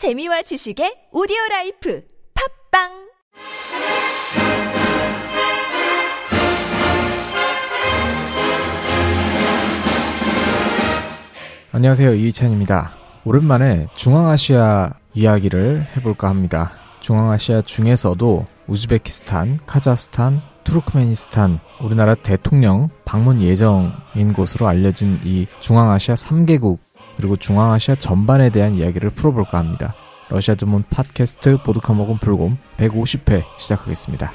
재미와 지식의 오디오 life 팟빵 안녕하세요. 이희찬입니다. 오랜만에 중앙아시아 이야기를 해볼까 합니다. 중앙아시아 중에서도 우즈베키스탄, 카자흐스탄, 투르크메니스탄, 우리나라 대통령 방문 예정인 곳으로 알려진 이 중앙아시아 3개국, 그리고 중앙아시아 전반에 대한 이야기를 풀어볼까 합니다. 러시아 전문 팟캐스트 보드카 먹은 불곰 150회 시작하겠습니다.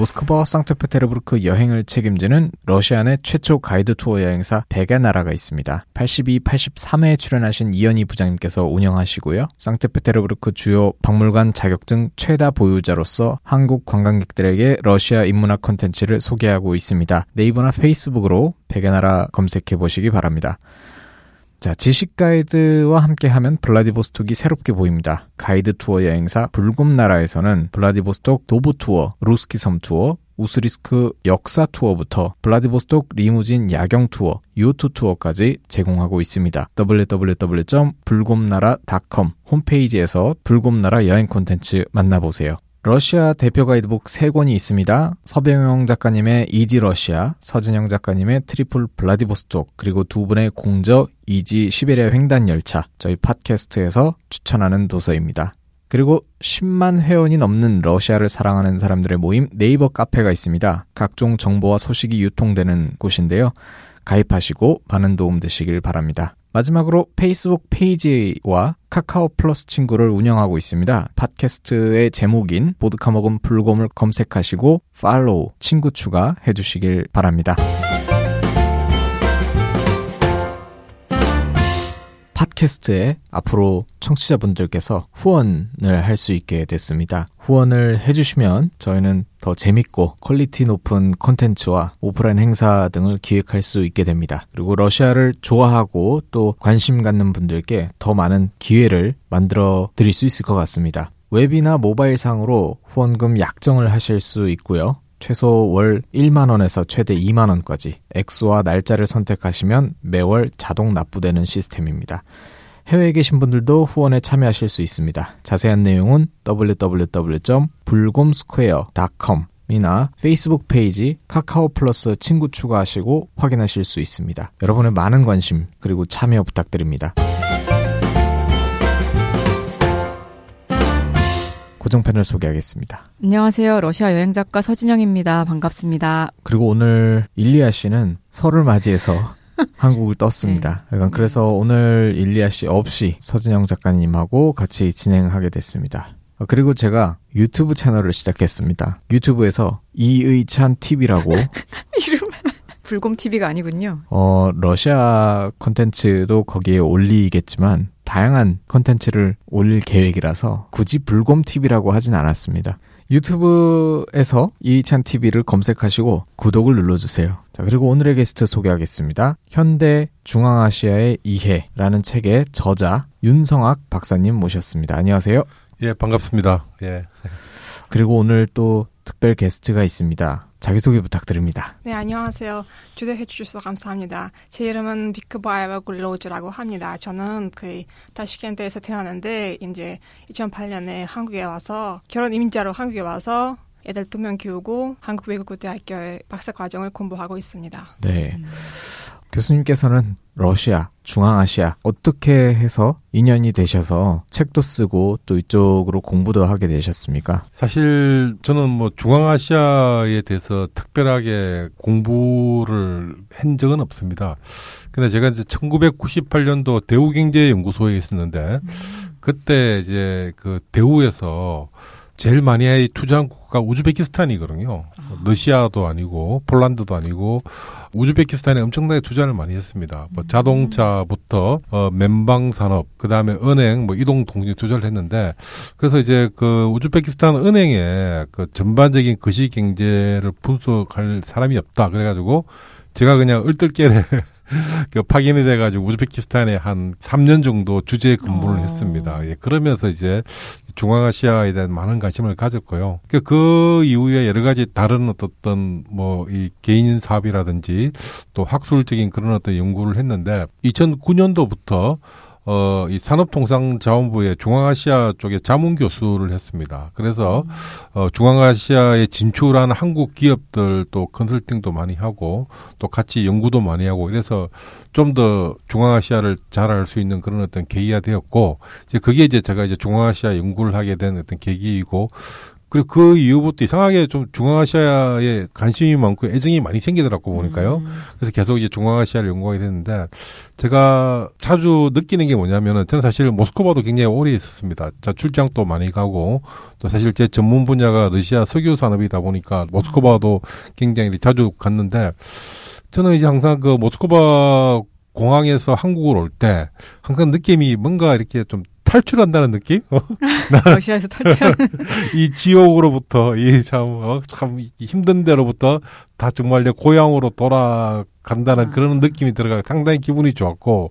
모스크바와 상트페테르부르크 여행을 책임지는 러시아 내 최초 가이드 투어 여행사 백의 나라가 있습니다. 82, 83회에 출연하신 이현희 부장님께서 운영하시고요. 상트페테르부르크 주요 박물관 자격증 최다 보유자로서 한국 관광객들에게 러시아 인문학 콘텐츠를 소개하고 있습니다. 네이버나 페이스북으로 백의 나라 검색해 보시기 바랍니다. 자, 지식 가이드와 함께 하면 블라디보스톡이 새롭게 보입니다. 가이드 투어 여행사 불곰나라에서는 블라디보스톡 도보 투어, 루스키 섬 투어, 우스리스크 역사 투어부터 블라디보스톡 리무진 야경 투어, 유투 투어까지 제공하고 있습니다. www.불곰나라.com 홈페이지에서 불곰나라 여행 콘텐츠 만나보세요. 러시아 대표 가이드북 3권이 있습니다. 서병용 작가님의 Easy 러시아, 서진영 작가님의 Tripful 블라디보스톡, 그리고 두 분의 공저 Easy 시베리아 횡단 열차, 저희 팟캐스트에서 추천하는 도서입니다. 그리고 10만 회원이 넘는 러시아를 사랑하는 사람들의 모임 네이버 카페가 있습니다. 각종 정보와 소식이 유통되는 곳인데요. 가입하시고 많은 도움 되시길 바랍니다. 마지막으로 페이스북 페이지와 카카오 플러스 친구를 운영하고 있습니다. 팟캐스트의 제목인 보드카 먹은 불곰을 검색하시고 follow, 친구 추가 해 주시길 바랍니다. 팟캐스트에 앞으로 청취자분들께서 후원을 할 수 있게 됐습니다. 후원을 해주시면 저희는 더 재밌고 quality 높은 콘텐츠와 오프라인 행사 등을 기획할 수 있게 됩니다. 그리고 러시아를 좋아하고 또 관심 갖는 분들께 더 많은 기회를 만들어 드릴 수 있을 것 같습니다. 웹이나 모바일 상으로 후원금 약정을 하실 수 있고요. 최소 월 1만원에서 최대 2만원까지 액수와 날짜를 선택하시면 매월 자동 납부되는 시스템입니다. 해외에 계신 분들도 후원에 참여하실 수 있습니다. 자세한 내용은 www.불곰스퀘어.com 이나 페이스북 페이지 카카오 플러스 친구 추가하시고 확인하실 수 있습니다. 여러분의 많은 관심 그리고 참여 부탁드립니다. 고정편을 소개하겠습니다. 안녕하세요. 러시아 여행 작가 서진영입니다. 반갑습니다. 그리고 오늘 일리아 씨는 설을 맞이해서 한국을 떴습니다. 네. 약간 그래서 오늘 일리아 씨 없이 서진영 작가님하고 같이 진행하게 됐습니다. 어, 그리고 제가 유튜브 채널을 시작했습니다. 유튜브에서 이의찬 TV라고 이름 불곰 TV가 아니군요. 어 러시아 컨텐츠도 거기에 올리겠지만 다양한 컨텐츠를 올릴 계획이라서 굳이 불곰 TV라고 하진 않았습니다. 유튜브에서 이찬 TV를 검색하시고 구독을 눌러주세요. 자, 그리고 오늘의 게스트 소개하겠습니다. 현대 중앙아시아의 이해라는 책의 저자 윤성학 박사님 모셨습니다. 안녕하세요. 예, 반갑습니다. 예. 그리고 오늘 또 특별 게스트가 있습니다. 자기소개 부탁드립니다. 네, 안녕하세요. 초대해 주셔서 감사합니다. 제 이름은 비크바이바 굴로즈라고 합니다. 저는 그 다시켄트에서 태어났는데 이제 2008년에 한국에 와서 결혼 이민자로 한국에 와서 애들 두 명 키우고 한국 외국어대학교의 박사 과정을 공부하고 있습니다. 네. 교수님께서는 러시아, 중앙아시아 어떻게 해서 인연이 되셔서 책도 쓰고 또 이쪽으로 공부도 하게 되셨습니까? 사실 저는 뭐 중앙아시아에 대해서 특별하게 공부를 한 적은 없습니다. 근데 제가 이제 1998년도 대우경제연구소에 있었는데 그때 이제 그 대우에서 제일 많이 투자한 국가가 우즈베키스탄이거든요. 러시아도 아니고 폴란드도 아니고 우즈베키스탄에 엄청나게 투자를 많이 했습니다. 뭐 자동차부터 어 맨방 산업, 그다음에 은행, 뭐 이동 통신 투자를 했는데 그래서 이제 그 우즈베키스탄 은행에 그 전반적인 거시 경제를 분석할 사람이 없다. 그래 가지고 제가 그냥 얼떨결에 그 파견이 돼가지고 우즈베키스탄에 한 3년 정도 주재 근무를 어. 했습니다. 예, 그러면서 이제 중앙아시아에 대한 많은 관심을 가졌고요. 그, 그 이후에 여러 가지 다른 어떤 뭐 이 개인 사업이라든지 또 학술적인 그런 어떤 연구를 했는데 2009년도부터 어, 이 산업통상자원부의 중앙아시아 쪽에 자문 교수를 했습니다. 그래서, 어, 중앙아시아에 진출한 한국 기업들 또 컨설팅도 많이 하고, 또 같이 연구도 많이 하고, 이래서 좀 더 중앙아시아를 잘 알 수 있는 그런 어떤 계기가 되었고, 이제 그게 이제 제가 이제 중앙아시아 연구를 하게 된 어떤 계기이고, 그리고 그 이후부터 이상하게 좀 중앙아시아에 관심이 많고 애정이 많이 생기더라고 보니까요. 음. 그래서 계속 이제 중앙아시아를 연구하게 됐는데 제가 자주 느끼는 게 뭐냐면은 저는 사실 모스크바도 굉장히 오래 있었습니다. 자 출장도 많이 가고 또 사실 제 전문 분야가 러시아 석유 산업이다 보니까 모스크바도 굉장히 자주 갔는데 저는 이제 항상 그 모스크바 공항에서 한국을 올 때 항상 느낌이 뭔가 이렇게 좀 탈출한다는 느낌? 어? 러시아에서 탈출. 이 지옥으로부터 이참 어, 참 힘든 데로부터 다 정말 내 고향으로 돌아간다는 아. 그런 느낌이 들어가 상당히 기분이 좋았고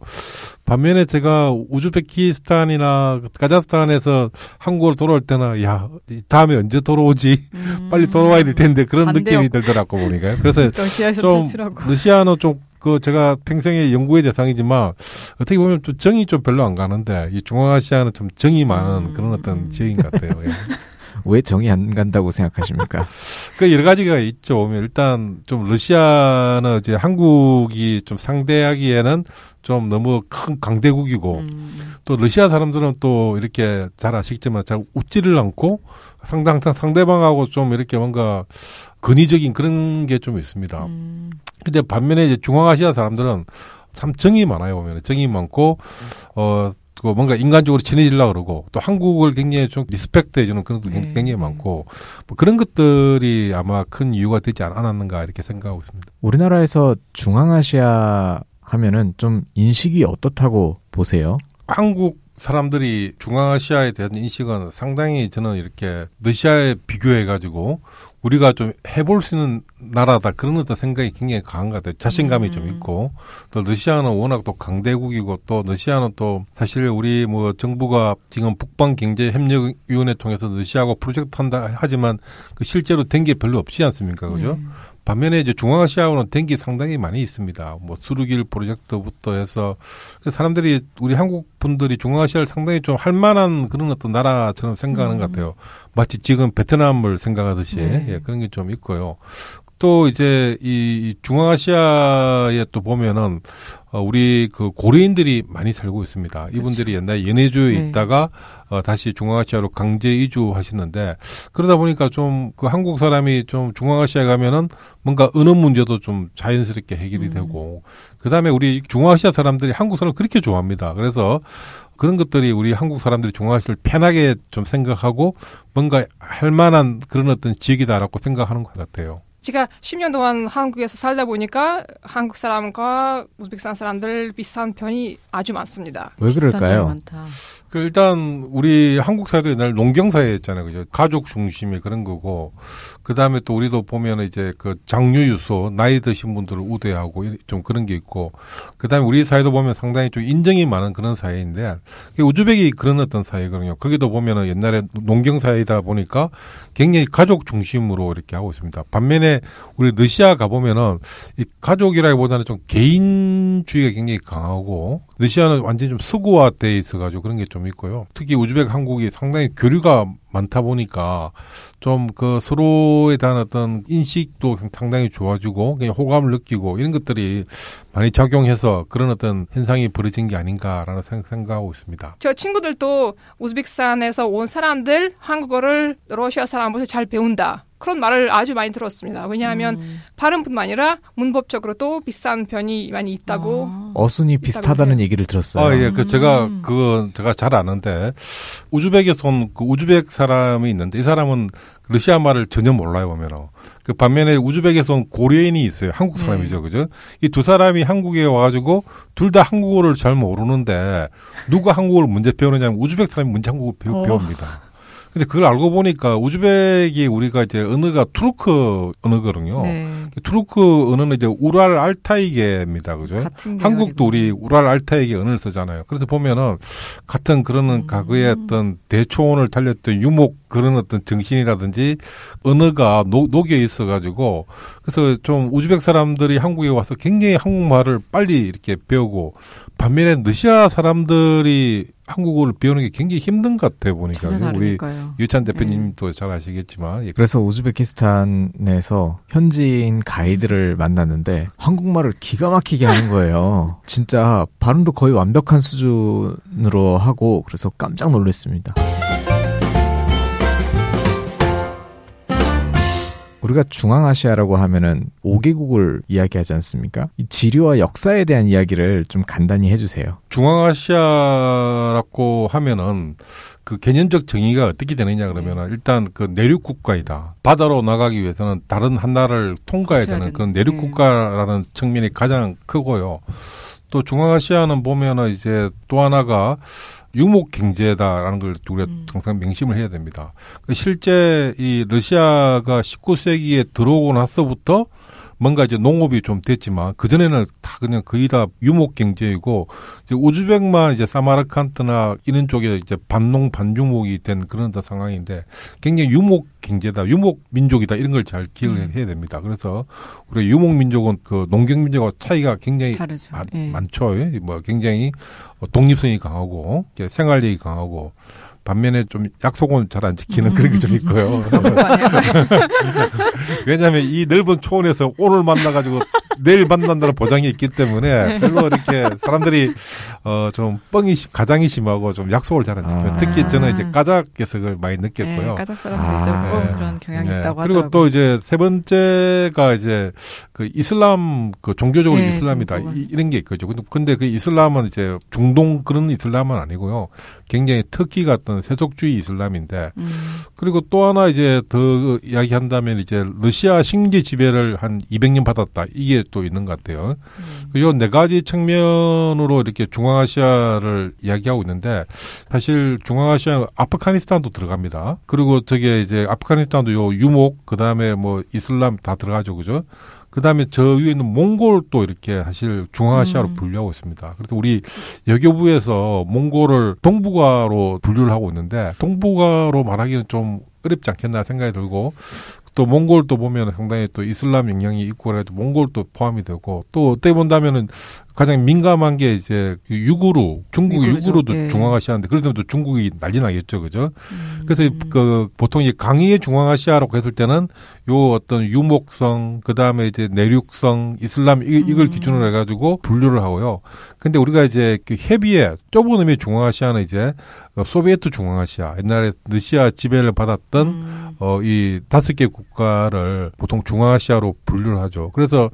반면에 제가 우즈베키스탄이나 카자흐스탄에서 한국으로 돌아올 때는 야이 다음에 언제 돌아오지 빨리 돌아와야 될 텐데 그런 반대요. 느낌이 들더라고 보니까 그래서 러시아에서 좀 탈출하고. 러시아는 좀 그 제가 평생의 연구의 대상이지만 어떻게 보면 좀 정이 좀 별로 안 가는데 이 중앙아시아는 좀 정이 많은 음, 그런 어떤 음. 지역인 것 같아요. 예. 왜 정이 안 간다고 생각하십니까? 그 여러 가지가 있죠. 보면 일단 좀 러시아는 이제 한국이 좀 상대하기에는 좀 너무 큰 강대국이고 음. 또 러시아 사람들은 또 이렇게 잘 아시겠지만 잘 웃지를 않고 상당 상 상대방하고 좀 이렇게 뭔가 근위적인 그런 게 좀 있습니다. 음. 근데 반면에 이제 중앙아시아 사람들은 참 정이 많아요 보면 정이 많고 어. 그 뭔가 인간적으로 친해지려고 그러고 또 한국을 굉장히 좀 respect 해주는 그런 것도 네. 굉장히 많고 뭐 그런 것들이 아마 큰 이유가 되지 않- 않았는가 이렇게 생각하고 있습니다. 우리나라에서 중앙아시아 하면은 좀 인식이 어떻다고 보세요? 한국 사람들이 중앙아시아에 대한 인식은 상당히 저는 이렇게 러시아에 비교해 가지고 우리가 좀 해볼 수 있는 나라다 그런 어떤 생각이 굉장히 강한 것 같아요. 자신감이 좀 음. 있고 또 러시아는 워낙 또 강대국이고 또 러시아는 또 사실 우리 뭐 정부가 지금 북방 경제 협력 위원회 통해서 러시아하고 프로젝트 한다 하지만 그 실제로 된 게 별로 없지 않습니까, 그죠? 네. 반면에 이제 중앙아시아는 된 게 상당히 많이 있습니다. 뭐 수르길 프로젝트부터 해서 그 사람들이 우리 한국 분들이 중앙아시아를 상당히 좀 할 만한 그런 어떤 나라처럼 생각하는 음. 것 같아요. 마치 지금 베트남을 생각하듯이 네. 예, 그런 게 좀 있고요. 또 이제 이 중앙아시아에 또 보면은 어, 우리 그 고려인들이 많이 살고 있습니다. 이분들이 옛날 연해주에 네. 있다가 어, 다시 중앙아시아로 강제 이주하시는데 그러다 보니까 좀 그 한국 사람이 좀 중앙아시아에 가면은 뭔가 언어 문제도 좀 자연스럽게 해결이 음. 되고 그 다음에 우리 중앙아시아 사람들이 한국 사람을 그렇게 좋아합니다. 그래서 그런 것들이 우리 한국 사람들이 중앙아시아를 편하게 좀 생각하고 뭔가 할 만한 그런 어떤 지역이다라고 생각하는 것 같아요. 제가 10년 동안 한국에서 살다 보니까 한국 사람과 우즈베키스탄 사람들 비슷한 편이 아주 많습니다. 왜 비슷한 점이 그럴까요? 그 일단 우리 한국 사회도 옛날 농경 사회였잖아요, 그죠? 가족 중심의 그런 거고 그 다음에 또 우리도 보면 이제 그 장류 유소 나이 드신 분들을 우대하고 이- 좀 그런 게 있고 그 다음에 우리 사회도 보면 상당히 좀 인정이 많은 그런 사회인데 우즈벡이 그런 어떤 사회거든요. 거기도 보면은 옛날에 농경 사회이다 보니까 굉장히 가족 중심으로 이렇게 하고 있습니다. 반면에 우리 러시아 가 보면은 이 가족이라기보다는 좀 개인주의가 굉장히 강하고 러시아는 완전히 좀 서구화돼 있어 가지고 그런 게좀 있고요. 특히 우즈벡 한국이 상당히 교류가 많다 보니까 좀 그 서로에 대한 어떤 인식도 상당히 좋아지고 그냥 호감을 느끼고 이런 것들이 많이 작용해서 그런 어떤 현상이 벌어진 게 아닌가라는 생- 생각하고 있습니다. 저 친구들도 우즈베키스탄에서 온 사람들 한국어를 러시아 사람보다 잘 배운다. 그런 말을 아주 많이 들었습니다. 왜냐하면 음. 발음뿐만 아니라 문법적으로도 비싼 편이 많이 있다고. 아. 어순이 비슷하다는 해요. 얘기를 들었어요. 아, 예, 그 제가 음. 그거 제가 잘 아는데 우즈벡에서 온그 우즈벡 사람이 있는데 이 사람은 러시아 말을 전혀 몰라요 보면은 그 반면에 우즈벡에서 온 고려인이 있어요 한국 네. 사람이죠 그죠 이 두 사람이 한국에 와가지고 둘 다 한국어를 잘 모르는데 누가 한국어를 먼저 배우느냐면 우즈벡 사람이 먼저 한국어를 배우, 어. 배웁니다 근데 그걸 알고 보니까 우즈벡이 우리가 이제 언어가 투르크 언어거든요. 네. 투르크 언어는 이제 우랄 알타이계입니다. 그죠? 한국도 우리. 우랄 알타이계 언어를 쓰잖아요. 그래서 보면은 같은 그런 음. 과거에 어떤 대초원을 달렸던 유목 그런 어떤 정신이라든지 언어가 녹, 녹여 있어 가지고 그래서 좀 우즈벡 사람들이 한국에 와서 굉장히 한국말을 빨리 이렇게 배우고 반면에 러시아 사람들이 한국어를 배우는 게 굉장히 힘든 것 같아 보니까 전혀 우리. 유찬 대표님도 잘 아시겠지만 예, 그래서 우즈베키스탄에서 현지인 가이드를 만났는데 한국말을 기가 막히게 하는 거예요. 진짜 발음도 거의 완벽한 수준으로 하고 그래서 깜짝 놀랐습니다. 우리가 중앙아시아라고 하면은 5개국을 이야기하지 않습니까? 이 지리와 역사에 대한 이야기를 좀 간단히 해주세요. 중앙아시아라고 하면은 그 개념적 정의가 어떻게 되느냐 그러면은 일단 그 내륙 국가이다. 바다로 나가기 위해서는 다른 한 나라를 통과해야 되는 그런 내륙 네. 국가라는 측면이 가장 크고요. 또 중앙아시아는 보면은 이제 또 하나가 유목 경제다라는 걸 우리가 음. 항상 명심을 해야 됩니다. 그 실제 이 러시아가 19세기에 들어오고 나서부터 뭔가 이제 농업이 좀 됐지만 그 전에는 다 그냥 거의 다 유목 경제이고 이제 우즈벡만 이제 사마르칸트나 이런 쪽에 이제 반농 반유목이 된 그런 상황인데 굉장히 유목 경제다, 유목 민족이다 이런 걸 잘 기억을 음. 해야 됩니다. 그래서 우리 유목 민족은 그 농경 민족과 차이가 굉장히 다르죠. 많, 예. 많죠. 뭐 굉장히 독립성이 강하고 생활력이 강하고 반면에 좀 약속은 잘 안 지키는 그런 게 좀 있고요. 왜냐하면 이 넓은 초원에서 오늘 만나가지고 내일 만난다는 보장이 있기 때문에 별로 이렇게 사람들이 어 좀 뻥이 심- 가장이 심하고 좀 약속을 잘 안 지켜요. 아. 특히 저는 이제 까작에서 그걸 많이 느꼈고요. 예, 까작 사람들 아, 네. 그런 경향이 네. 있다고 그리고 하더라고요. 또 이제 세 번째가 이제 그 이슬람 그 종교적으로 네, 이슬람이다 종교가. 이, 런 게 있거죠. 근데, 근데 그 이슬람은 이제 중동 그런 이슬람은 아니고요. 굉장히 터키 같은 세속주의 이슬람인데 음, 그리고 또 하나 이제 더 이야기한다면 이제 러시아 식민지 지배를 한 200년 받았다 이게 또 있는 것 같아요. 음. 요네 가지 측면으로 이렇게 중앙아시아를 이야기하고 있는데 사실 중앙아시아 아프가니스탄도 들어갑니다. 그리고 저게 이제 아프가니스탄도 요 유목 그다음에 뭐 이슬람 다 들어가죠. 그죠? 그다음에 저 위에 있는 몽골도 이렇게 사실 중앙아시아로 음. 분류하고 있습니다. 그래서 우리 여교부에서 몽골을 동북아로 분류를 하고 있는데 동북아로 말하기는 좀 어렵지 않겠나 생각이 들고 또 몽골도 보면 상당히 또 이슬람 영향이 있고 그래도 몽골도 포함이 되고 또 어떻게 본다면은 가장 민감한 게 이제 그 유구르 중국의. 유구르도 예. 중앙아시아인데 그래도 또 중국이 난리 나겠죠 그죠 음. 그래서 이- 그 보통 이 강의의 중앙아시아라고 했을 때는 요 어떤 유목성 그다음에 이제 내륙성 이슬람 이, 이걸 음. 기준으로 해가지고 분류를 하고요 근데 우리가 이제 그 협의에 좁은 의미의 중앙아시아는 이제 어, 소비에트 중앙아시아 옛날에 러시아 지배를 받았던 음. 어, 이 다섯 개 국가를 보통 중앙아시아로 분류를 하죠. 그래서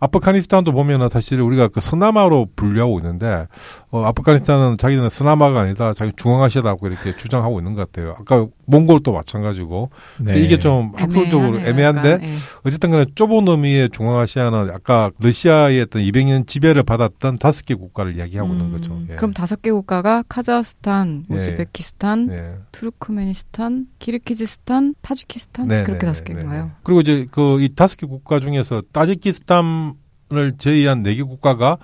아프가니스탄도 보면은 사실 우리가 그 서남아로 분류하고 있는데, 어, 아프가니스탄은 자기들은 서남아가 아니다, 자기 중앙아시아다고 이렇게 주장하고 있는 것 같아요. 아까 몽골도 마찬가지고. 네. 이게 좀 학술적으로 애매한데. 예. 어쨌든 간에 좁은 의미의 중앙아시아는 아까 러시아의 어떤 200년 지배를 받았던 다섯 개 국가를 이야기하고 있는 음, 거죠. 예. 그럼 다섯 개 국가가 카자흐스탄, 예. 우즈베키스탄, 네. 투르크메니스탄, 키르키즈스탄, 타지키스탄 네, 그렇게 네, 다섯 네, 개인가요? 네. 그리고 이제 그 이 다섯 개 국가 중에서 따지키스탄을 제외한 네 개 국가가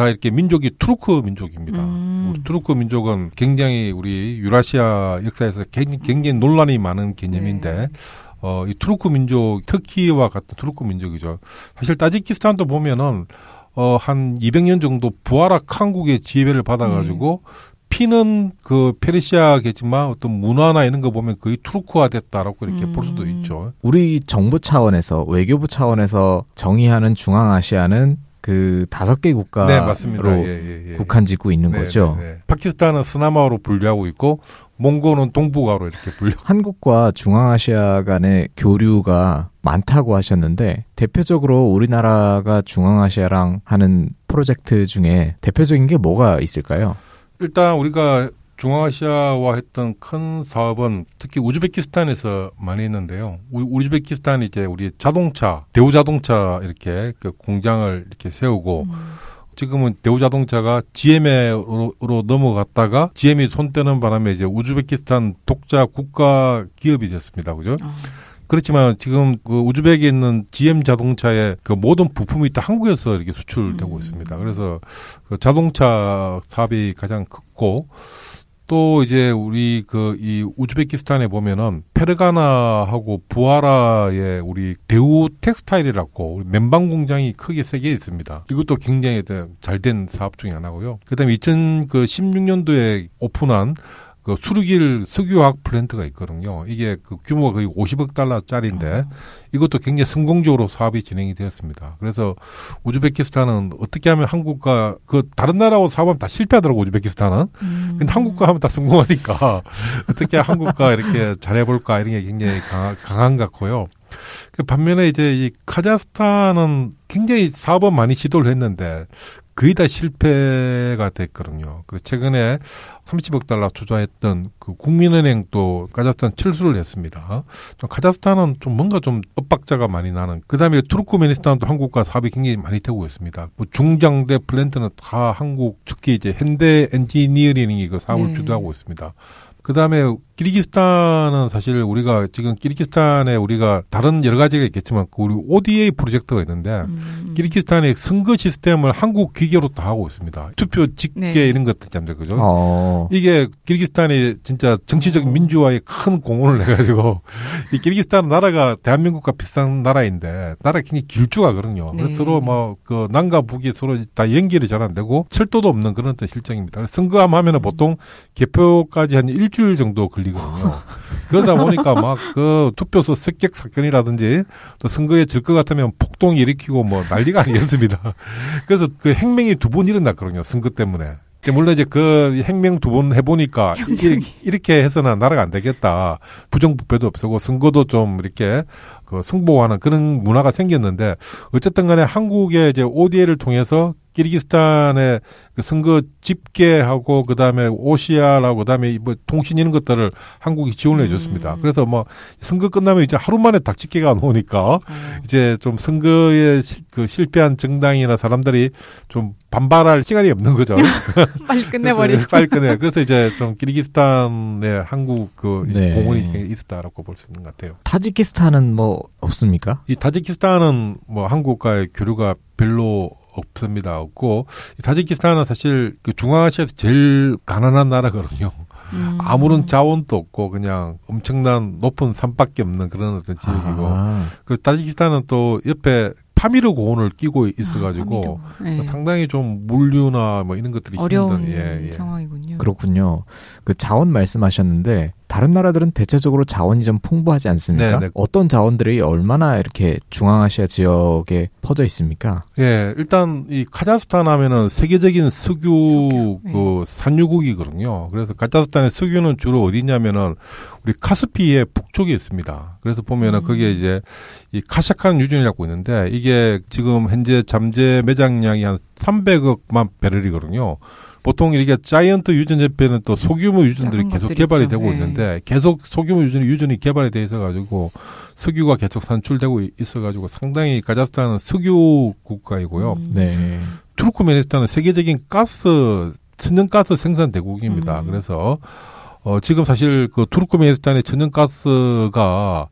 다 이렇게 민족이 투르크 민족입니다. 음. 우리 투르크 민족은 굉장히 우리 유라시아 역사에서 굉장히, 굉장히 논란이 많은 개념인데 네. 어, 이 투르크 민족, 터키와 같은 투르크 민족이죠. 사실 따지키스탄도 보면은 어, 한 200년 정도 부하라 한국의 지배를 받아가지고 피는 그 페르시아겠지만 어떤 문화나 이런 거 보면 거의 투르크화 됐다라고 이렇게 볼 수도 음. 있죠. 우리 정부 차원에서 외교부 차원에서 정의하는 중앙아시아는 그 다섯 개 국가로 네, 맞습니다. 예, 예, 예. 국한 짓고 있는 네, 거죠. 네, 네. 파키스탄은 스나마로 분류하고 있고 몽골은 동북아로 이렇게 분류. 한국과 중앙아시아 간의 교류가 많다고 하셨는데 대표적으로 우리나라가 중앙아시아랑 하는 프로젝트 중에 대표적인 게 뭐가 있을까요? 일단 우리가 중앙아시아와 했던 큰 사업은 특히 우즈베키스탄에서 많이 했는데요. 우- 우즈베키스탄이 이제 우리 자동차, 대우자동차 이렇게 그 공장을 이렇게 세우고 음. 지금은 대우자동차가 GM으로 넘어갔다가 GM이 손 떼는 바람에 이제 우즈베키스탄 독자 국가 기업이 됐습니다. 그죠? 어. 그렇지만 지금 그 우즈벡에 있는 GM 자동차의 그 모든 부품이 다 한국에서 이렇게 수출되고 음. 있습니다. 그래서 그 자동차 사업이 가장 크고 또 이제 우리 그 이 우즈베키스탄에 보면은 페르가나하고 부하라의 우리 대우 텍스타일이라고 우리 맨방 공장이 크게 세 개 있습니다. 이것도 굉장히 잘된 사업 중에 하나고요. 그다음에 2016년도에 오픈한 그 수르길 석유화학 플랜트가 있거든요. 이게 그 규모가 거의 50억 달러짜리인데 이것도 굉장히 성공적으로 사업이 진행이 되었습니다. 그래서 우즈베키스탄은 어떻게 하면 한국과 그 다른 나라하고 사업하면 다 실패하더라고 우즈베키스탄은. 음. 근데 한국과 하면 다 성공하니까 어떻게 한국과 이렇게 잘해볼까 이런 게 굉장히 강한, 강한 것 같고요. 그 반면에 이제 이 카자흐스탄은 굉장히 사업은 많이 시도를 했는데 거의 다 실패가 됐거든요. 그래서 최근에 30억 달러 투자했던 그 국민은행 또 카자흐스탄 철수를 했습니다. 좀 카자흐스탄은 좀 뭔가 좀 엇박자가 많이 나는. 그 다음에 투르크메니스탄도 한국과 사업이 굉장히 많이 되고 있습니다. 뭐 중장대 플랜트는 다 한국, 특히 이제 현대 엔지니어링이 그 사업을 네. 주도하고 있습니다. 그 다음에 키르기스탄은 사실 우리가 지금 키르기스탄에 우리가 다른 여러 가지가 있겠지만 그 우리 ODA 프로젝트가 있는데 음. 키르기스탄의 선거 시스템을 한국 기계로 다 하고 있습니다. 투표 직계 네. 이런 것들 있잖아요. 그죠? 어. 이게 키르기스탄이 진짜 정치적 민주화에 큰 공헌을 해가지고 이 키르기스탄 나라가 대한민국과 비슷한 나라인데 나라 굉장히 길쭉하거든요. 네. 그래서 서로 뭐그 남과 북이 서로 다 연결이 잘 안 되고 철도도 없는 그런 어떤 실정입니다. 선거함 하면은 보통 개표까지 한 일주일 정도 걸리 거든요. 그러다 보니까 막 그 투표소 습격 사건이라든지 또 선거에 질 것 같으면 폭동 일으키고 뭐 난리가 아니었습니다. 그래서 그 행명이 두 번 일어났거든요. 선거 때문에. 물론 이제 그 행명 두 번 해보니까 이- 이렇게 해서는 나라가 안 되겠다. 부정부패도 없애고 선거도 좀 이렇게 그 승복하는 그런 문화가 생겼는데 어쨌든 간에 한국의 이제 ODA를 통해서 키르기스탄의 그 선거 집계하고 그다음에 오시아라고 그다음에 뭐 통신 이런 것들을 한국이 지원을 해줬습니다. 음. 그래서 뭐 선거 끝나면 이제 하루 만에 딱 집계가 나오니까 어. 이제 좀 선거에 시- 그 실패한 정당이나 사람들이 좀 반발할 시간이 없는 거죠. 빨리 끝내버리고. 그래서 빨리 끝내. 그래서 이제 좀 키르기스탄에 한국 그 네. 공헌이 있었다라고 볼 수 있는 것 같아요. 타지키스탄은 뭐 없습니까? 이 타지키스탄은 뭐 한국과의 교류가 별로 없습니다. 없고 이 타지키스탄은 사실 그 중앙아시아에서 제일 가난한 나라거든요. 음. 아무런 자원도 없고 그냥 엄청난 높은 산밖에 없는 그런 어떤 지역이고 아, 그리고 타지키스탄은 또 옆에 파미르 고원을 끼고 있어가지고 아. 네. 상당히 좀 물류나 뭐 이런 것들이 어려운 힘든 예, 예. 상황이군요. 그렇군요. 그 자원 말씀하셨는데 다른 나라들은 대체적으로 자원이 좀 풍부하지 않습니까? 네, 네. 어떤 자원들이 얼마나 이렇게 중앙아시아 지역에 퍼져 있습니까? 예, 일단 이 카자흐스탄 하면은 세계적인 석유 석유, 그 산유국이거든요. 그래서 카자흐스탄의 석유는 주로 어디냐면은 우리 카스피의 북쪽에 있습니다. 그래서 보면은 음. 거기에 이제 이 카샤칸 유전을 갖고 있는데 이게 지금 현재 잠재 매장량이 한 300억만 배럴이거든요. 보통 이렇게 자이언트 유전 옆에는 또 소규모 유전들이 계속 개발이 있죠. 되고 네. 있는데 계속 소규모 유전이 유전이 개발이 돼 있어 가지고 석유가 계속 산출되고 있어 가지고 상당히 카자흐스탄은 석유 국가이고요. 음. 네. 투르크메니스탄은 세계적인 가스 천연가스 생산 대국입니다. 음. 그래서 어 지금 사실 그 투르크메니스탄의 천연가스가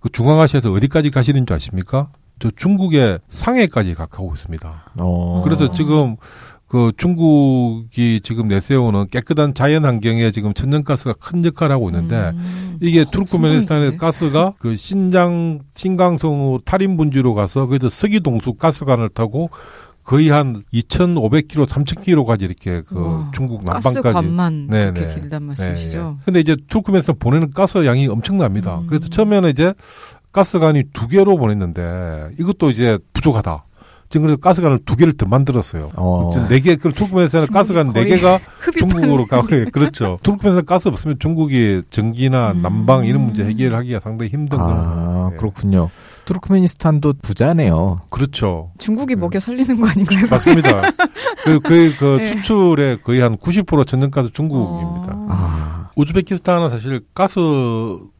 그 중앙아시아에서 어디까지 가시는 줄 아십니까? 저 중국의 상해까지 가까우고 있습니다. 어. 그래서 지금 그 중국이 지금 내세우는 깨끗한 자연 환경에 지금 천연가스가 큰 역할을 하고 있는데 음. 이게 어, 투르크메니스탄의 성공인데? 가스가 그 신장 신강성우 탈인 분지로 가서 거기서 서기 동수 가스관을 타고 거의 한 2,500km, 3,000km까지 이렇게 그 우와, 중국 남방까지. 관만 네, 그렇게 네. 길단 네, 말씀이시죠? 예. 근데 이제 투르크메니스탄 보내는 가스 양이 엄청납니다. 음. 그래서 처음에는 이제 가스관이 두 개로 보냈는데 이것도 이제 부족하다. 지금 그래서 가스관을 두 개를 더 만들었어요. 어. 지금 네 개, 그 투르크메니스탄 가스관 네 거의 개가 중국으로 가고 예, 그렇죠. 투르크메니스탄 가스 없으면 중국이 전기나 음. 난방 이런 문제 해결하기가 상당히 힘든 아, 거는 예. 그렇군요. 투르크메니스탄도 부자네요. 그렇죠. 중국이 네. 먹여 살리는 거 아닌가요? 맞습니다. 그, 그, 그 네. 수출의 거의 한 90% 천연가스 중국입니다. 어. 아, 우즈베키스탄은 사실 가스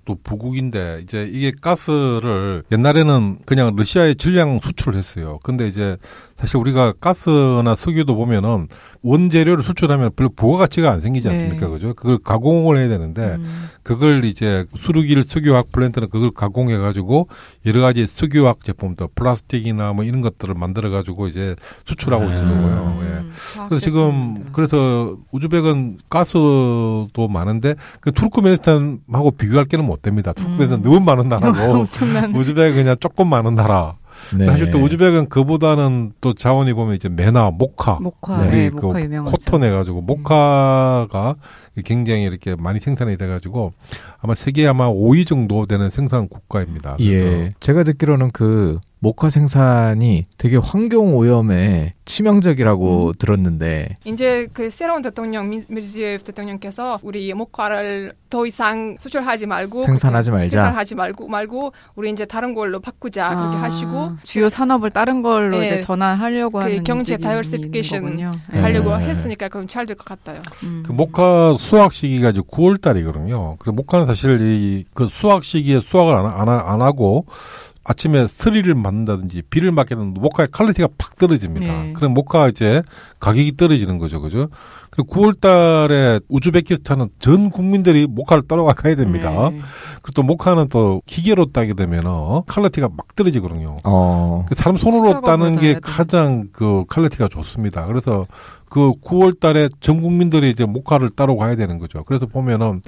도 부국인데 이제 이게 가스를 옛날에는 그냥 러시아에 질량 수출을 했어요. 근데 이제 사실 우리가 가스나 석유도 보면은 원재료를 수출하면 별로 부가가치가 안 생기지 않습니까? 네. 그죠? 그걸 가공을 해야 되는데 음. 그걸 이제 수르길 석유화학 플랜트는 그걸 가공해 가지고 여러 가지 석유화학 제품도 플라스틱이나 뭐 이런 것들을 만들어 가지고 이제 수출하고 있는 아. 거고요. 예. 음, 그래서 지금. 그래서 우즈벡은 가스도 많은데 그 투르크메니스탄하고 비교할 게는 못 됩니다. 투르크메니스탄 음. 너무 많은 나라고 엄청난 우즈벡은 그냥 조금 많은 나라. 네. 사실 또 우즈벡은 그보다는 또 자원이 보면 이제 메나, 모카, 모카, 네. 네, 우리 그 모카 유명하죠. 코톤 해 가지고 모카가 굉장히 이렇게 많이 생산이 돼 가지고 아마 세계 아마 5위 정도 되는 생산 국가입니다. 그래서 예. 제가 듣기로는 그 모카 생산이 되게 환경 오염에 치명적이라고 음. 들었는데 이제 그 새로운 대통령 미- 미르지예프 대통령께서 우리 목화를 더 이상 수출하지 말고 생산하지 말자. 생산하지 말고 말고 우리 이제 다른 걸로 바꾸자 그렇게 아, 하시고 주요 산업을 다른 걸로 네. 이제 전환하려고 그 하는 경제 다이버시피케이션. 네. 하려고 네. 했으니까 그럼 잘 될 것 같아요. 음. 그 목화 수확 시기가 이제 9월 달이거든요. 그래서 목화는 사실 이 그 수확 시기에 수확을 안, 하- 안, 하- 안 하고 아침에 서리를 맞는다든지 비를 맞게 되면 목화의 quality가 팍 떨어집니다. 네. 그럼 목화 이제 가격이 떨어지는 거죠, 그죠? 그리고 9월 달에 우즈베키스탄은 전 국민들이 목화를 따러 가야 됩니다. 네. 그리고 또 목화는 또 기계로 따게 되면 어, quality가 막 떨어지거든요. 어 그 사람 손으로 따는 게. 가장 그 quality가 좋습니다. 그래서 그 9월 달에 전 국민들이 이제 목화를 따러 가야 되는 거죠. 그래서 보면은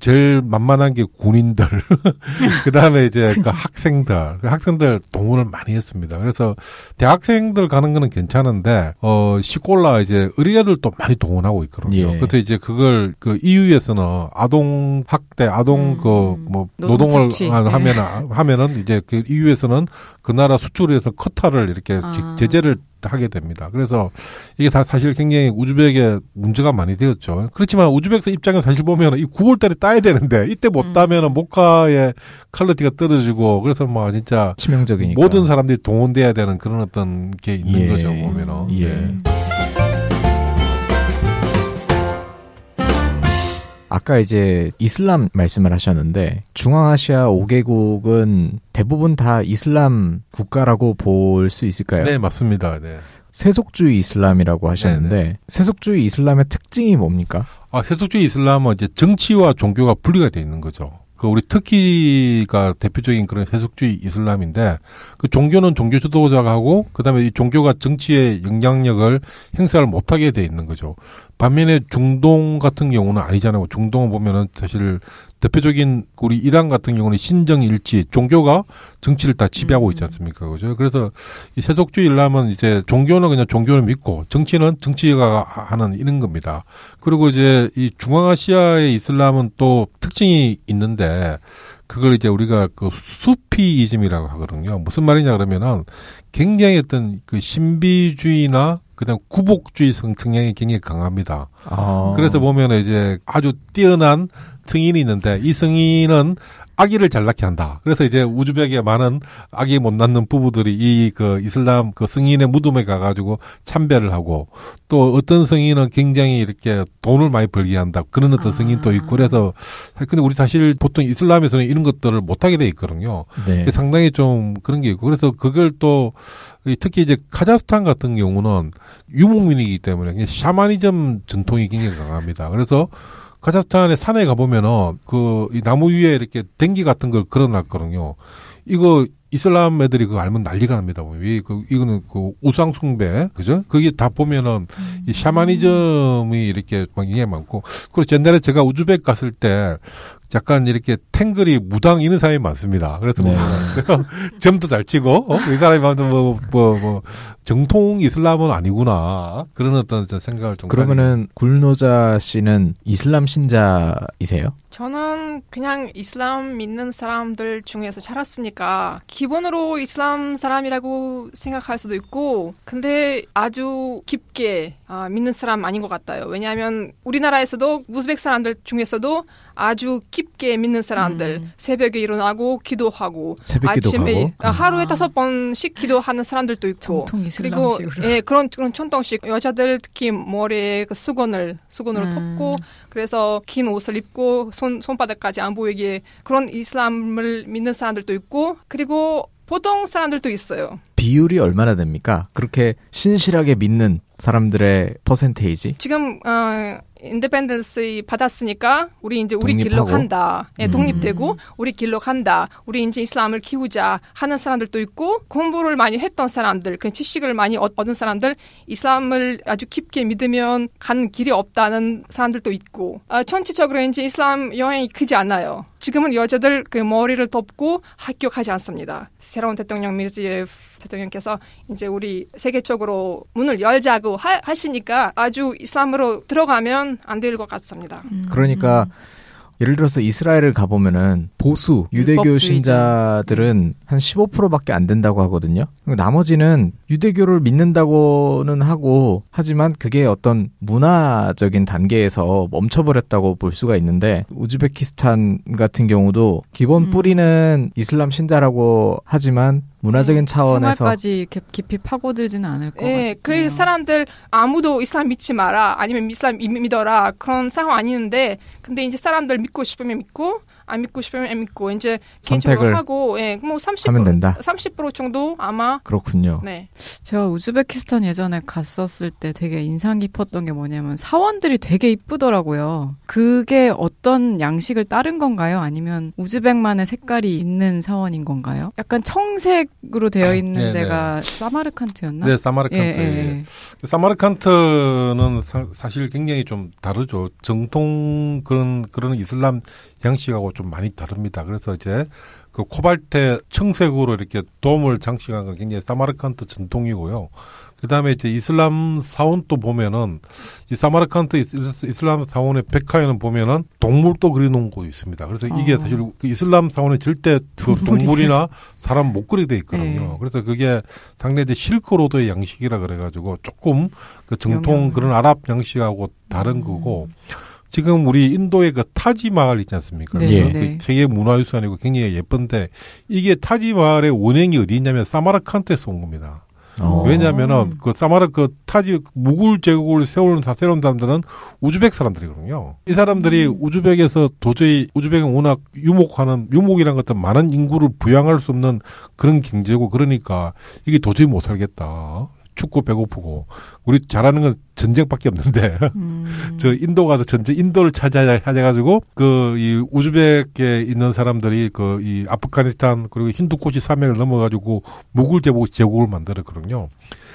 제일 만만한 게 군인들, 그 다음에 이제 그 학생들, 그 학생들 동원을 많이 했습니다. 그래서 대학생들 가는 거는 괜찮은데, 어, 시골라 이제 어린애들도 많이 동원하고 있거든요. 예. 그래서 이제 그걸 그 EU에서는 아동 학대, 아동 음. 그뭐 노동 노동을 착취. 하- 예. 하면 하면은 이제 그 EU에서는 그 나라 수출에서 커터를 이렇게 아. 제재를 하게 됩니다. 그래서 이게 다 사실 굉장히 우즈벡에 문제가 많이 되었죠. 그렇지만 우즈벡 입장에 사실 보면 이 9월 달에 따야 되는데 이때 못 음. 따면은 목화의 quality가 떨어지고 그래서 뭐 진짜 치명적이니까 모든 사람들이 동원돼야 되는 그런 어떤 게 있는 예. 거죠 보면은. 예. 음. 아까 이제 이슬람 말씀을 하셨는데 중앙아시아 5개국은 대부분 다 이슬람 국가라고 볼 수 있을까요? 네 맞습니다. 네. 세속주의 이슬람이라고 하셨는데 세속주의 이슬람의 특징이 뭡니까? 아, 세속주의 이슬람은 이제 정치와 종교가 분리가 돼 있는 거죠. 그 우리 터키가 대표적인 그런 세속주의 이슬람인데 그 종교는 종교 지도자가 하고 그다음에 이 종교가 정치에 영향력을 행사를 못하게 돼 있는 거죠. 반면에 중동 같은 경우는 아니잖아요. 중동을 보면은 사실 대표적인 우리 이란 같은 경우는 신정일치 종교가 정치를 다 지배하고 있지 않습니까? 그죠? 그래서 이 세속주의 일람은 이제 종교는 그냥 종교를 믿고 정치는 정치가 하는 이런 겁니다. 그리고 이제 이 중앙아시아의 이슬람은 또 특징이 있는데 그걸 이제 우리가 그 수피이즘이라고 하거든요. 무슨 말이냐 그러면은 굉장히 어떤 그 신비주의나 그다음 구복주의 성- 성향이 굉장히 강합니다. 아. 그래서 보면 이제 아주 뛰어난 승인이 있는데 이 승인은 아기를 잘 낳게 한다. 그래서 이제 우즈벡에 많은 아기 못 낳는 부부들이 이 그 이슬람 그 승인의 무덤에 가가지고 참배를 하고 또 어떤 승인은 굉장히 이렇게 돈을 많이 벌게 한다. 그런 어떤 아. 승인도 있고 그래서 근데 우리 사실 보통 이슬람에서는 이런 것들을 못하게 돼 있거든요. 네. 상당히 좀 그런 게 있고 그래서 그걸 또 특히 이제 카자흐스탄 같은 경우는 유목민이기 때문에 샤머니즘 전통이 굉장히 강합니다. 그래서 카자흐스탄의 산에 가보면은 그이 나무 위에 이렇게 댕기 같은 걸 걸어놨거든요. 이거 이슬람 애들이 그거 알면 난리가 납니다. 이, 그, 이거는 그 우상숭배, 그죠? 그게 다 보면은 이 샤머니즘이 이렇게 막 굉장히 많고. 그리고 옛날에 제가 우즈벡 갔을 때 약간 이렇게 탱글이 무당 이런 사람이 많습니다. 그래서 네. 보면 점도 잘 치고, 어? 이 사람이 봐도 뭐, 뭐, 뭐, 정통 이슬람은 아니구나. 그런 어떤 생각을 좀. 그러면은 굴노자 씨는 이슬람 신자이세요? 저는 그냥 이슬람 믿는 사람들 중에서 자랐으니까 기본으로 이슬람 사람이라고 생각할 수도 있고 근데 아주 깊게 아, 믿는 사람 아닌 것 같아요. 왜냐하면 우리나라에서도 우즈벡 사람들 중에서도 아주 깊게 믿는 사람들 음. 새벽에 일어나고 기도하고 새벽 아침에 기도하고? 아, 하루에 아. 다섯 번씩 기도하는 사람들도 있고 그리고. 예 그런 그런 전통식 여자들 특히 머리에 그 수건을 수건으로 음. 덮고 그래서 긴 옷을 입고 손 손바닥까지 안 보이게 그런 이슬람을 믿는 사람들도 있고 그리고 보통 사람들도 있어요. 비율이 얼마나 됩니까? 그렇게 신실하게 믿는 사람들의 퍼센테이지? 지금 어 independence 받았으니까 우리 이제 우리 길로 독립하고. 간다. 예, 음. 독립되고 우리 길로 간다. 우리 이제 이슬람을 키우자 하는 사람들도 있고 공부를 많이 했던 사람들, 그 지식을 많이 얻- 얻은 사람들, 이슬람을 아주 깊게 믿으면 가는 길이 없다는 사람들도 있고 아, 전체적으로 이제 이슬람 영향이 크지 않아요. 지금은 여자들 그 머리를 덮고 학교 가지 않습니다. 새로운 대통령 미르지예프 대통령께서 이제 우리 세계적으로 문을 열자고 하, 하시니까 아주 이슬람으로 들어가면 안 될 것 같습니다. 그러니까 예를 들어서 이스라엘을 가보면은 보수 유대교. 신자들은 한 15%밖에 안 된다고 하거든요. 나머지는 유대교를 믿는다고는 하고 하지만 그게 어떤 문화적인 단계에서 멈춰버렸다고 볼 수가 있는데 우즈베키스탄 같은 경우도 기본 음. 뿌리는 이슬람 신자라고 하지만 문화적인 차원에서 생활까지 이렇게 깊이 파고들지는 않을 것 같아요. 예, 그 사람들 아무도 이슬람 믿지 마라 아니면 이슬람 믿- 믿어라 그런 상황 아니는데 근데 이제 사람들 믿고 싶으면 믿고 안 믿고 싶으면 안 믿고 이제 개인적으로 선택을 하고 예, 뭐 30% 하면 된다. 30% 정도 아마 그렇군요. 네. 제가 우즈베키스탄 예전에 갔었을 때 되게 인상 깊었던 게 뭐냐면 사원들이 되게 이쁘더라고요. 그게 어떤 양식을 따른 건가요? 아니면 우즈벡만의 색깔이 있는 사원인 건가요? 약간 청색으로 되어 있는 네, 네. 데가 사마르칸트였나? 네, 사마르칸트. 예, 예, 예. 사마르칸트는 사, 사실 굉장히 좀 다르죠. 정통 그런 그런 이슬람 양식하고 좀 많이 다릅니다. 그래서 이제 그 코발트 청색으로 이렇게 돔을 장식한 건 굉장히 사마르칸트 전통이고요. 그 다음에 이제 이슬람 사원 또 보면은 이 사마르칸트 이슬람 사원의 백화에는 보면은 동물도 그려놓은 곳이 있습니다. 그래서 이게 어. 사실 그 이슬람 사원에 절대 그 동물이. 동물이나 사람 못 그리게 돼 있거든요. 네. 그래서 그게 상당히 이제 실크로드의 양식이라 그래가지고 조금 그 정통 영향을- 그런 아랍 양식하고 다른 음. 거고 지금 우리 인도의 그 타지마을 있지 않습니까? 네, 그 네. 세계 문화유산이고 굉장히 예쁜데 이게 타지마을의 원행이 어디 있냐면 사마르칸트에서 온 겁니다. 어. 왜냐면은 그 사마르 그 타지 무굴 제국을 세우는 사 세운 사람들은 우즈벡 사람들이거든요. 이 사람들이 우즈벡에서 도저히 우즈벡은 워낙 유목하는 유목이란 것들 많은 인구를 부양할 수 없는 그런 경제고 그러니까 이게 도저히 못 살겠다. 춥고 배고프고 우리 잘하는 건 전쟁밖에 없는데 음. 저 인도 가서 전쟁 인도를 찾아 찾아가지고 그 이 우즈벡에 있는 사람들이 그 이 아프가니스탄 그리고 힌두쿠시 산맥을 넘어가지고 무굴 제국 제국을 만들었거든요.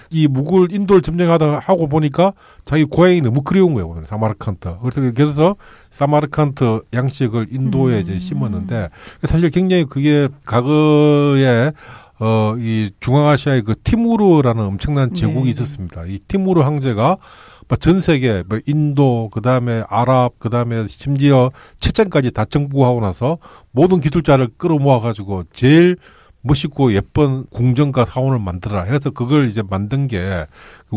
이 무굴 인도를 점령하다 하고 보니까 자기 고향이 너무 그리운 거예요. 사마르칸트. 그래서 그래서 사마르칸트 양식을 인도에 음. 이제 심었는데 사실 굉장히 그게 과거에 어, 이 중앙아시아의 그 티무르라는 엄청난 제국이 네. 있었습니다. 이 티무르 황제가 뭐전 세계, 뭐 인도, 그 다음에 아랍, 그 다음에 심지어 체첸까지 다 정복하고 나서 모든 기술자를 끌어모아 가지고 제일 멋있고 예쁜 궁전과 사원을 만들어라 해서 그걸 이제 만든 게그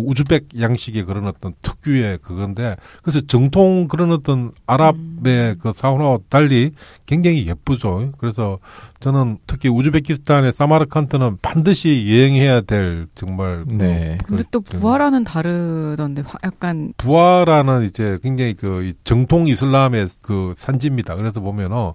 우즈벡 양식의 그런 어떤 특유의 그건데 그래서 정통 그런 어떤 아랍의 그 사원과 달리 굉장히 예쁘죠. 그래서 저는 특히 우즈베키스탄의 사마르칸트는 반드시 여행해야 될 정말 그 네. 근데 그또 부하라는 다르던데 화- 약간 부하라는 이제 굉장히 그이 정통 이슬람의 그 산지입니다. 그래서 보면은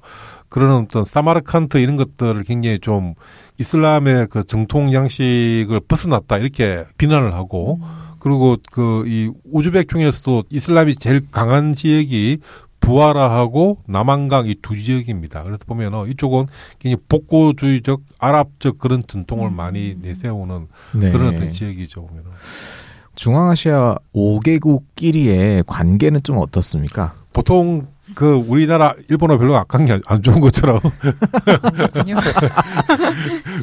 그런 어떤 사마르칸트 이런 것들을 굉장히 좀 이슬람의 그 정통 양식을 벗어났다 이렇게 비난을 하고 그리고 그 이 우즈벡 중에서도 이슬람이 제일 강한 지역이 부하라하고 남한강 이 두 지역입니다. 그래서 보면 은 이쪽은 굉장히 복고주의적 아랍적 그런 전통을 많이 내세우는 네. 그런 어떤 지역이죠. 보면은. 중앙아시아 5개국끼리의 관계는 좀 어떻습니까? 보통 그 우리나라 일본어 별로 악한 게 안 좋은 것처럼.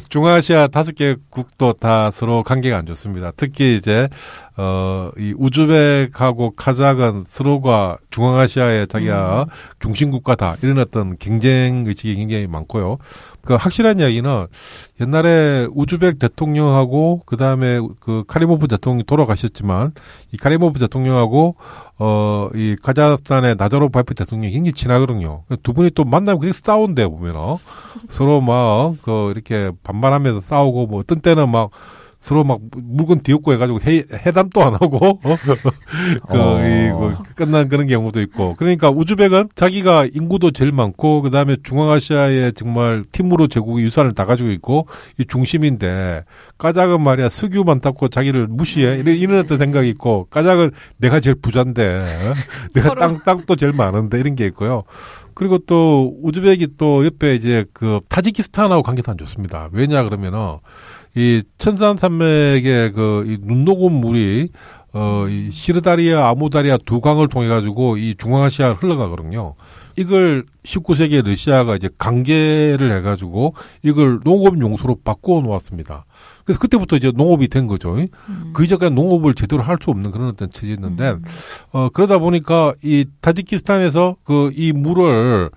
중아시아 다섯 개 국도 다 서로 관계가 안 좋습니다. 특히 이제 어이 우즈벡하고 카자흐는 서로가 중앙아시아의 자기가 중심 국가다 이런 어떤 경쟁 의식이 굉장히 많고요. 그 확실한 이야기는 옛날에 우즈벡 대통령하고 그 다음에 그 카리모프 대통령이 돌아가셨지만 이 카리모프 대통령하고 어 이 카자흐스탄의 나자르바예프 대통령이 굉장히 친하거든요. 두 분이 또 만나면 그렇게 싸운대 보면은 서로 막 그 이렇게 반말하면서 싸우고 뭐 어떤 때는 막 서로 막 물건 뒤엎고 해가지고 회, 회담도 안 하고 어? 그, 어. 이, 그 끝난 그런 경우도 있고 그러니까 우즈벡은 자기가 인구도 제일 많고 그 다음에 중앙아시아에 정말 팀으로 제국의 유산을 다 가지고 있고 이 중심인데 까작은 말이야 석유만 닦고 자기를 무시해 이런, 이런 어떤 생각이 있고 까작은 내가 제일 부자인데 어? 내가. 땅 땅도 제일 많은데 이런 게 있고요. 그리고 또 우즈벡이 또 옆에 이제 그 타지키스탄하고 관계도 안 좋습니다. 왜냐 그러면은 이 천산 산맥의 그이 눈녹음 물이 어이 시르다리아 아무다리아 두 강을 통해 가지고 이 중앙아시아 흘러가거든요. 이걸 19세기에 러시아가 이제 강제를 해 가지고 이걸 농업 용수로 바꾸어 놓았습니다. 그래서 그때부터 이제 농업이 된 거죠. 음. 그 이전까지 농업을 제대로 할 수 없는 그런 어떤 체제였는데 음. 어, 그러다 보니까 이 타지키스탄에서 그 이 물을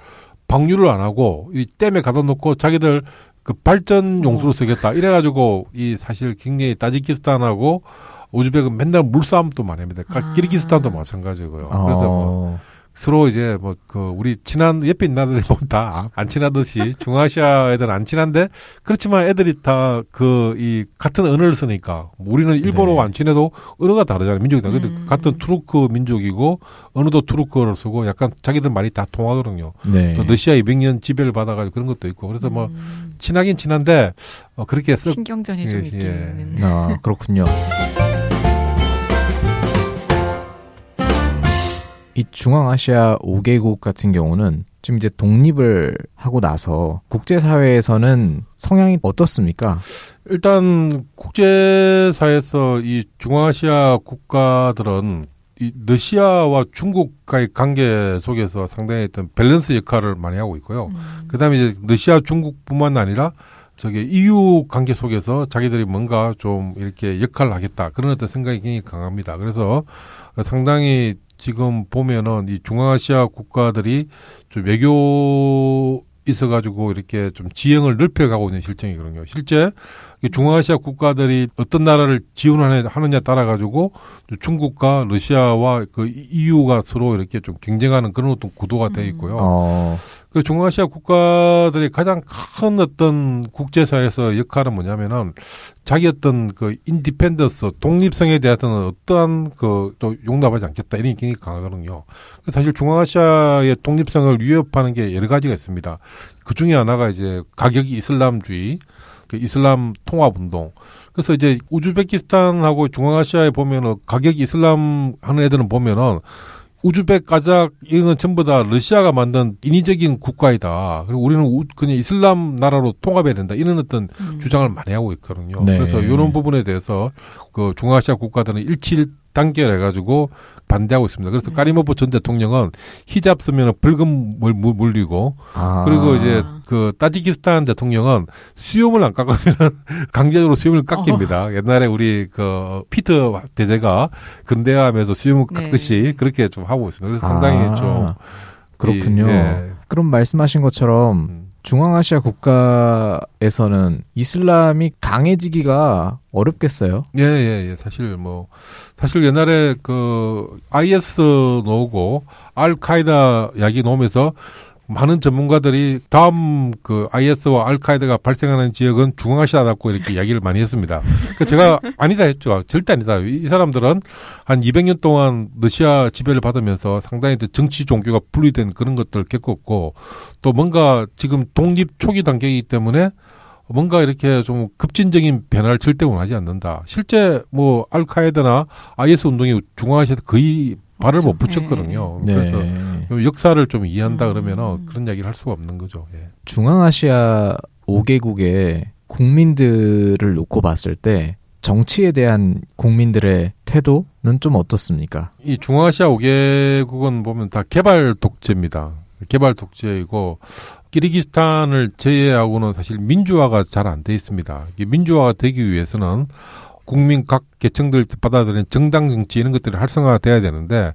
방류를 안 하고 이 댐에 가다 놓고 자기들 그 발전 용수로 쓰겠다. 이래가지고 이 사실 굉장히 타지키스탄하고 우즈벡은 맨날 물싸움도 많이 합니다. 가- 아. 키르기스탄도 마찬가지고요. 그래서 뭐 어, 서로 이제 뭐 그 우리 친한 옆에 있는 아들이 뭐 다 안 친하듯이 중앙아시아 애들 안 친한데 그렇지만 애들이 다 그 이 같은 언어를 쓰니까 우리는 일본어 네. 안 친해도 언어가 다르잖아요 민족이 다 근데 음. 같은 투르크 민족이고 언어도 투르크어를 쓰고 약간 자기들 말이 다 통하거든요. 네. 또 러시아 200년 지배를 받아가지고 그런 것도 있고 그래서 뭐 음. 친하긴 친한데 어, 그렇게 썩 신경전이 좀 예, 있긴 예. 있는. 아, 그렇군요. 이 중앙아시아 5개국 같은 경우는 지금 이제 독립을 하고 나서 국제사회에서는 성향이 어떻습니까? 일단 국제사에서 이 중앙아시아 국가들은 이 러시아와 중국과의 관계 속에서 상당히 어떤 밸런스 역할을 많이 하고 있고요. 음. 그다음에 이제 러시아 중국뿐만 아니라 저기 EU 관계 속에서 자기들이 뭔가 좀 이렇게 역할을 하겠다 그런 어떤 생각이 굉장히 강합니다. 그래서 상당히 지금 보면은 이 중앙아시아 국가들이 좀 외교 있어가지고 이렇게 좀 지형을 넓혀가고 있는 실정이거든요. 실제 이 중앙아시아 국가들이 어떤 나라를 지원하느냐 따라 가지고 중국과 러시아와 그 EU가 서로 이렇게 좀 경쟁하는 그런 어떤 구도가 돼 있고요. 어, 그 중앙아시아 국가들의 가장 큰 어떤 국제사회에서 역할은 뭐냐면은 자기 어떤 그 independence 독립성에 대해서는 어떠한 것도 용납하지 않겠다 이런 게 굉장히 강하거든요. 그래서 사실 중앙아시아의 독립성을 위협하는 게 여러 가지가 있습니다. 그 중에 하나가 이제 과격 이슬람주의, 그 이슬람 통합 운동. 그래서 이제 우즈베키스탄하고 중앙아시아에 보면은 과격 이슬람 하는 애들은 보면은 우즈벡, 까작 이런 건 전부 다 러시아가 만든 인위적인 국가이다. 그리고 우리는 우- 그냥 이슬람 나라로 통합해야 된다. 이런 어떤 음. 주장을 많이 하고 있거든요. 네. 그래서 이런 부분에 대해서 그 중앙아시아 국가들은 일치 단결해 가지고 반대하고 있습니다. 그래서 음. 까리모프 전 대통령은 히잡 쓰면 벌금을 물- 물리고 아. 그리고 이제 그 따지키스탄 대통령은 수염을 안 깎으면 강제적으로 수염을 깎입니다. 옛날에 우리 그 피터 대제가 근대화하면서 수염을 네. 깎듯이 그렇게 좀 하고 있습니다. 그래서 상당히 아, 좀 그렇군요. 이- 예. 그럼 말씀하신 것처럼 음. 중앙아시아 국가에서는 이슬람이 강해지기가 어렵겠어요. 예, 예, 예. 사실 뭐, 사실 옛날에 그, IS 나오고, 알카이다 이야기 나오면서 많은 전문가들이 다음 그 IS와 알카이다가 발생하는 지역은 중앙아시아다고 이렇게 이야기를 많이 했습니다. 그 제가 아니다 했죠. 절대 아니다. 이 사람들은 한 200년 동안 러시아 지배를 받으면서 상당히 또 정치 종교가 분리된 그런 것들을 겪었고 또 뭔가 지금 독립 초기 단계이기 때문에 뭔가 이렇게 좀 급진적인 변화를 절대 원하지 않는다. 실제 뭐 알카에다나 IS 운동이 중앙아시아에 거의 발을 못. 붙였거든요. 네. 그래서 역사를 좀 이해한다 음. 그러면은 그런 이야기를 할 수가 없는 거죠. 예. 중앙아시아 5개국의 국민들을 놓고 봤을 때 정치에 대한 국민들의 태도는 좀 어떻습니까? 이 중앙아시아 5개국은 보면 다 개발 독재입니다. 개발 독재이고 키르기스탄을 제외하고는 사실 민주화가 잘 안 돼 있습니다. 민주화가 되기 위해서는 국민 각 계층들 받아들이는 정당 정치 이런 것들이 활성화돼야 되는데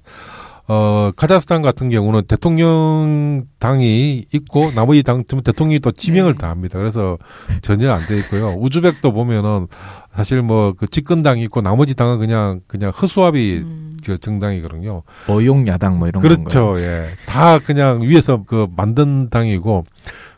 어 카자흐스탄 같은 경우는 대통령 당이 있고 나머지 당 대통령이 또 지명을 네. 다 합니다. 그래서 전혀 안 돼 있고요. 우즈벡도 보면은 사실 뭐 그 집권당이 있고 나머지 당은 그냥 그냥 허수아비 음. 그 정당이거든요. 어용 야당 뭐 이런 건가요? 그렇죠. 예. 다 그냥 위에서 그 만든 당이고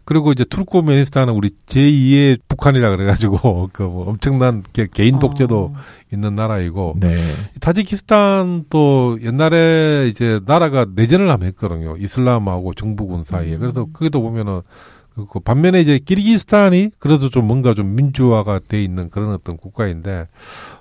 그리고 이제 투르크메니스탄은 우리 제2의 북한이라 그래가지고 그 뭐 엄청난 개, 개인 독재도 어. 있는 나라이고 네. 타지키스탄도 옛날에 이제 나라가 내전을 하면 했거든요. 이슬람하고 정부군 사이에. 음. 그래서 거기도 보면은 그- 그 반면에 이제 키르기스탄이 그래도 좀 뭔가 좀 민주화가 돼 있는 그런 어떤 국가인데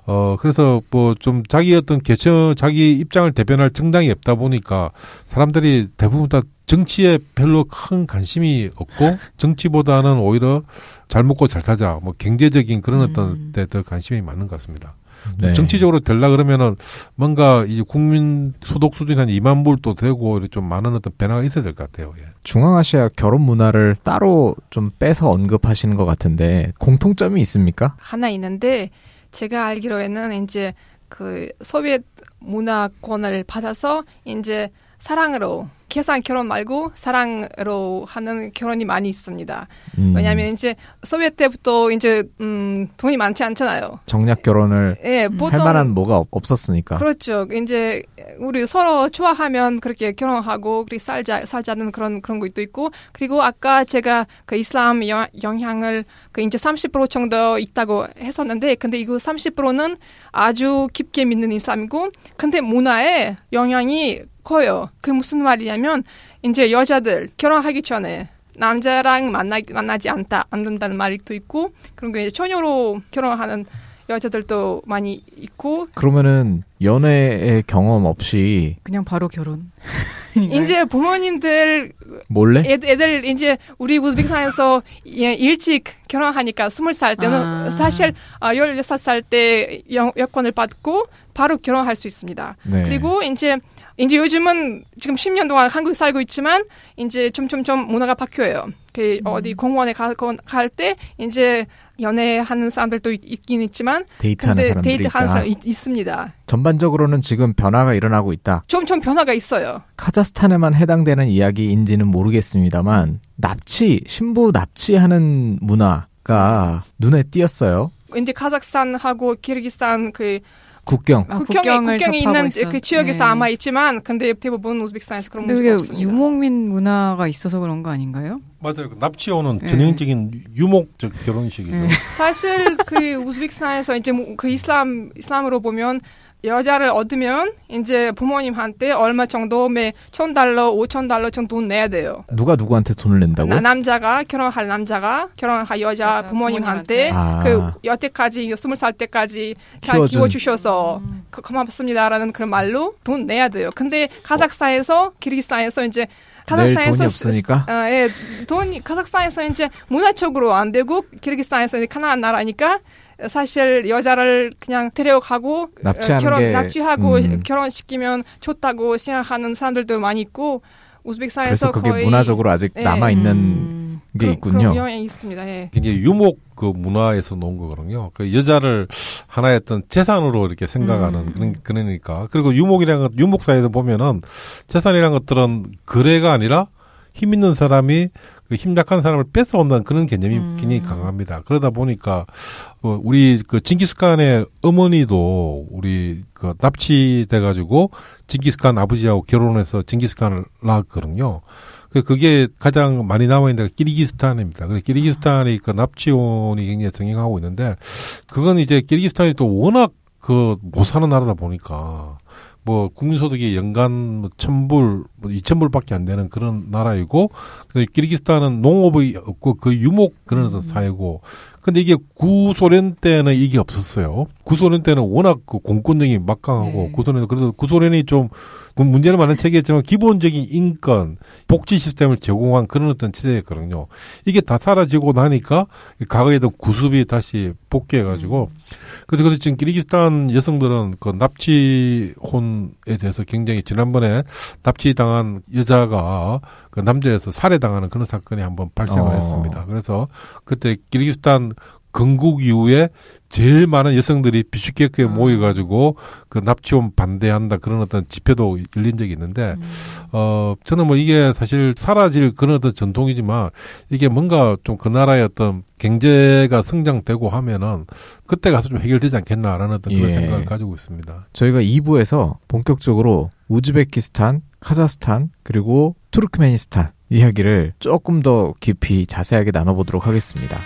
어 그래서 뭐 좀 자기 어떤 개처 자기 입장을 대변할 정당이 없다 보니까 사람들이 대부분 다 정치에 별로 큰 관심이 없고 정치보다는 오히려 잘 먹고 잘 살자 뭐 경제적인 그런 어떤 음. 데더 관심이 많은 것 같습니다. 네. 정치적으로 되려 그러면은 뭔가 이 국민 소득 수준이 한 2만 불도 되고 이렇게 좀 많은 어떤 변화가 있어야 될 것 같아요. 예. 중앙아시아 결혼 문화를 따로 좀 빼서 언급하시는 것 같은데 공통점이 있습니까? 하나 있는데 제가 알기로에는 이제 그 소비에트 문화권을 받아서 이제 사랑으로 계산 결혼 말고 사랑으로 하는 결혼이 많이 있습니다. 음, 왜냐하면 이제 소비에트 때부터 이제 음 돈이 많지 않잖아요. 정략 결혼을 예, 음, 보통 할 만한 뭐가 없- 없었으니까. 그렇죠. 이제 우리 서로 좋아하면 그렇게 결혼하고 그리고 살자 살자는 그런 그런 것도 있고 그리고 아까 제가 그 이슬람 여- 영향을 그 이제 30% 정도 있다고 했었는데 근데 이거 30%는 아주 깊게 믿는 이슬람이고 근데 문화에 영향이 커요. 그 무슨 말이냐면 이제 여자들 결혼하기 전에 남자랑 만나 만나지 않다 않는다는 말도 있고 그런 게 이제 처녀로 결혼하는 여자들도 많이 있고 그러면은 연애의 경험 없이 그냥 바로 결혼. 이제 부모님들 몰래? 애, 애들 이제 우리 우즈베키스탄에서 예, 일찍 결혼하니까 스물 살 때는 아. 사실 아, 16살 때 여, 여권을 받고 바로 결혼할 수 있습니다. 네. 그리고 이제 이제 요즘은 지금 10년 동안 한국에 살고 있지만 이제 점점점 문화가 바뀌어요. 그 어디 공원에 갈 때 이제 연애하는 사람들도 있- 있긴 있지만 데이트하는 근데 사람들이 데이트 하는 있다. 사람 있, 있습니다. 전반적으로는 지금 변화가 일어나고 있다. 점점 변화가 있어요. 카자흐스탄에만 해당되는 이야기인지는 모르겠습니다만 납치 신부 납치하는 문화가 눈에 띄었어요. 이제 카자흐스탄하고 키르기스탄 그 국경. 아, 국경에 국경을 접하고 있는 있어. 그 지역에서 네. 아마 있지만 근데 대부분 우즈베키스탄에서 그런 문제가 없습니다. 유목민 문화가 있어서 그런 거 아닌가요? 맞아요. 그 납치오는 네. 전형적인 유목적 결혼식이죠. 네. 사실 그 우즈베키스탄에서 이제 뭐그 이슬람 이슬람으로 보면 여자를 얻으면 이제 부모님한테 얼마 정도 매천 달러, 오천 달러 정도 돈 내야 돼요. 누가 누구한테 돈을 낸다고? 나, 남자가 결혼할 남자가 결혼할 여자 여자 부모님한테 부모님한테. 아. 그 여태까지 스물 살 때까지 잘 키워준. 키워주셔서 그, 고맙습니다라는 그런 말로 돈 내야 돼요. 근데 카자흐스탄에서 키르기스탄에서 이제 낼 돈이 카자흐스탄에서 없으니까? 스- 아, 예, 돈이 카자흐스탄에서 이제 문화적으로 안 되고 키르기스탄에서 이제 가난한 나라니까 사실 여자를 그냥 데려가고 납치하는 어, 결혼 게 납치하고 음. 결혼시키면 좋다고 생각하는 사람들도 많이 있고 우즈베키스탄에서 그게 거의 문화적으로 아직 예. 남아 있는 음. 게 그런- 있군요. 그런 영향이 있습니다. 예. 굉장히 유목 그 문화에서 놓은 거거든요. 그 여자를 하나의 어떤 재산으로 이렇게 생각하는 음. 그런 그러니까 그리고 유목이라는 것 유목 사회에서 보면은 재산이라는 것들은 거래가 아니라 힘 있는 사람이 그 힘 약한 사람을 뺏어온다는 그런 개념이 음. 굉장히 강합니다. 그러다 보니까 어, 우리 그 징기스칸의 어머니도 우리 그 납치돼 가지고 징기스칸 아버지하고 결혼해서 징기스칸을 낳았거든요. 그 그게 가장 많이 남아 있는 데가 키르기스탄입니다. 그래서 키르기스탄이 그 납치원이 굉장히 성행하고 있는데 그건 이제 키르기스탄이 또 워낙 그 못 사는 나라다 보니까 뭐 국민소득이 연간 뭐 천불, 뭐 이천불밖에 안 되는 그런 나라이고 그 키르기스탄은 농업이 없고 그 유목 그런 어떤 사회고 근데 이게 구소련 때는 이게 없었어요. 구소련 때는 워낙 그 공권력이 막강하고 네. 구소련 그래서 구소련이 좀그 문제는 많은 체계였지만 기본적인 인권, 복지 시스템을 제공한 그런 어떤 체제였거든요. 이게 다 사라지고 나니까 과거에 있던 구습이 다시 복귀해가지고 그래서 그래서 지금 키르기스탄 여성들은 그 납치혼에 대해서 굉장히 지난번에 납치당한 여자가 그 남자에서 살해당하는 그런 사건이 한번 발생을 어. 했습니다. 그래서 그때 키르기스탄 건국 이후에 제일 많은 여성들이 비슈케크에 아. 모여가지고 그 납치혼 반대한다 그런 어떤 집회도 열린 적이 있는데 음. 어 저는 뭐 이게 사실 사라질 그런 어떤 전통이지만 이게 뭔가 좀 그 나라의 어떤 경제가 성장되고 하면은 그때 가서 좀 해결되지 않겠나라는 어떤 그런 예. 생각을 가지고 있습니다. 저희가 2부에서 본격적으로 우즈베키스탄, 카자흐스탄, 그리고 투르크메니스탄 이야기를 조금 더 깊이 자세하게 나눠보도록 하겠습니다.